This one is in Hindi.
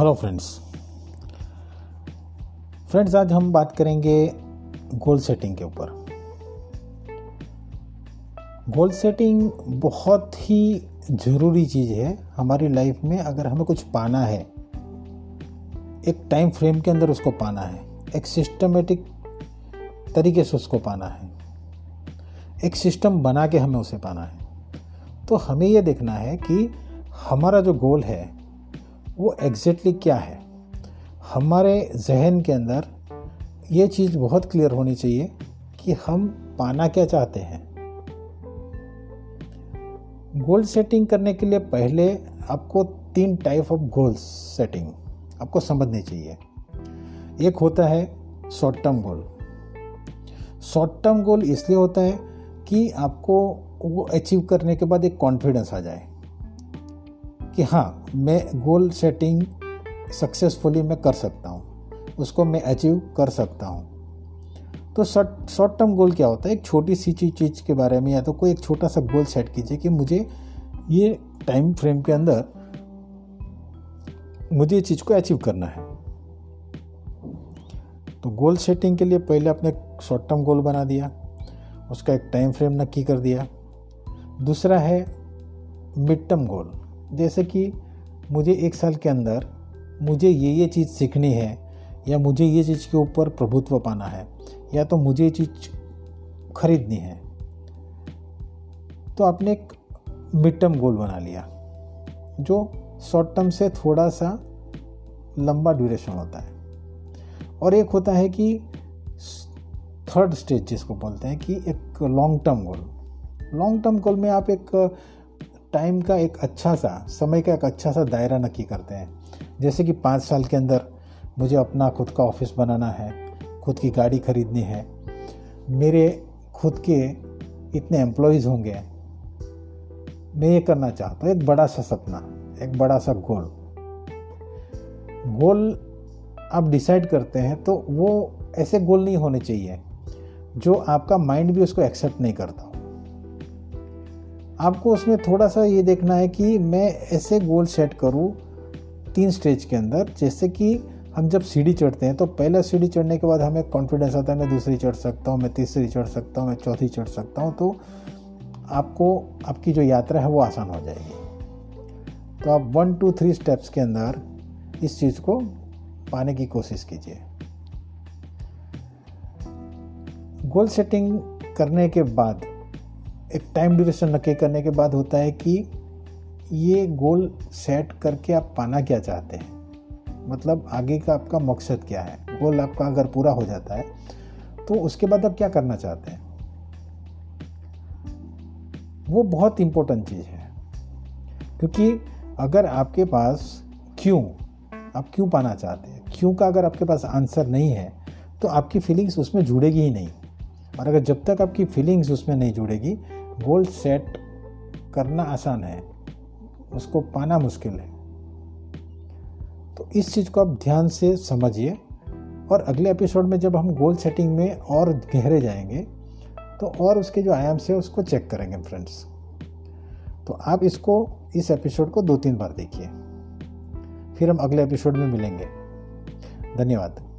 हेलो फ्रेंड्स फ्रेंड्स आज हम बात करेंगे गोल सेटिंग के ऊपर। गोल सेटिंग बहुत ही ज़रूरी चीज़ है हमारी लाइफ में, अगर हमें कुछ पाना है, एक टाइम फ्रेम के अंदर उसको पाना है, एक सिस्टमेटिक तरीके से उसको पाना है, एक सिस्टम बना के हमें उसे पाना है तो हमें यह देखना है कि हमारा जो गोल है वो एग्जैक्टली क्या है? हमारे जहन के अंदर ये चीज़ बहुत क्लियर होनी चाहिए कि हम पाना क्या चाहते हैं। गोल सेटिंग करने के लिए पहले आपको तीन टाइप ऑफ़ गोल्स सेटिंग आपको समझनी चाहिए। एक होता है short term goal short term goal इसलिए होता है कि आपको वो अचीव करने के बाद एक कॉन्फिडेंस आ जाए। कि हाँ मैं गोल सेटिंग सक्सेसफुली मैं कर सकता हूँ। उसको मैं अचीव कर सकता हूँ। तो शॉर्ट शॉर्ट टर्म गोल क्या होता है? एक छोटी सी चीज़ चीज़ के बारे में या तो कोई एक छोटा सा गोल सेट कीजिए कि मुझे ये टाइम फ्रेम के अंदर मुझे ये चीज़ को अचीव करना है। तो गोल सेटिंग के लिए पहले आपने शॉर्ट टर्म गोल बना दिया, उसका एक टाइम फ्रेम नक्की कर दिया। दूसरा है मिड टर्म गोल जैसे कि मुझे एक साल के अंदर मुझे ये ये चीज़ सीखनी है या मुझे ये चीज़ के ऊपर प्रभुत्व पाना है या तो मुझे ये चीज़ खरीदनी है तो आपने एक मिड टर्म गोल बना लिया, जो शॉर्ट टर्म से थोड़ा सा लंबा ड्यूरेशन होता है। और एक होता है कि थर्ड स्टेज जिसको बोलते हैं कि एक long term goal long term goal में आप एक टाइम का एक अच्छा सा, समय का एक अच्छा सा दायरा नक्की करते हैं। जैसे कि पाँच साल के अंदर मुझे अपना खुद का ऑफ़िस बनाना है, खुद की गाड़ी खरीदनी है। मेरे खुद के इतने एम्प्लॉयज़ होंगे। मैं ये करना चाहता हूँ, एक बड़ा सा सपना, एक बड़ा सा गोल गोल आप डिसाइड करते हैं तो वो ऐसे गोल नहीं होने चाहिए, जो आपका माइंड भी उसको एक्सेप्ट नहीं करता आपको उसमें थोड़ा सा ये देखना है कि मैं ऐसे गोल सेट करूँ तीन स्टेज के अंदर, जैसे कि हम जब सीढ़ी चढ़ते हैं तो पहला सीढ़ी चढ़ने के बाद हमें कॉन्फिडेंस आता है, मैं दूसरी चढ़ सकता हूँ, मैं तीसरी चढ़ सकता हूँ, मैं चौथी चढ़ सकता हूँ तो आपको, आपकी जो यात्रा है वो आसान हो जाएगी। तो आप वन टू थ्री स्टेप्स के अंदर इस चीज़ को पाने की कोशिश कीजिए। गोल सेटिंग करने के बाद एक टाइम ड्यूरेशन नक्की करने के बाद होता है कि ये गोल सेट करके आप पाना क्या चाहते हैं? मतलब आगे का आपका मकसद क्या है? गोल आपका अगर पूरा हो जाता है तो उसके बाद आप क्या करना चाहते हैं? वो बहुत इम्पोर्टेंट चीज़ है। क्योंकि अगर आपके पास क्यों, आप क्यों पाना चाहते हैं? क्यों का अगर आपके पास आंसर नहीं है तो आपकी फीलिंग्स उसमें जुड़ेगी ही नहीं। और अगर जब तक आपकी फीलिंग्स उसमें नहीं जुड़ेगी गोल सेट करना आसान है, उसको पाना मुश्किल है। तो इस चीज़ को आप ध्यान से समझिए और अगले एपिसोड में जब हम गोल सेटिंग में और गहरे जाएँगे तो और उसके जो आयाम से उसको चेक करेंगे फ्रेंड्स तो आप इसको, इस एपिसोड को दो तीन बार देखिए। फिर हम अगले एपिसोड में मिलेंगे। धन्यवाद।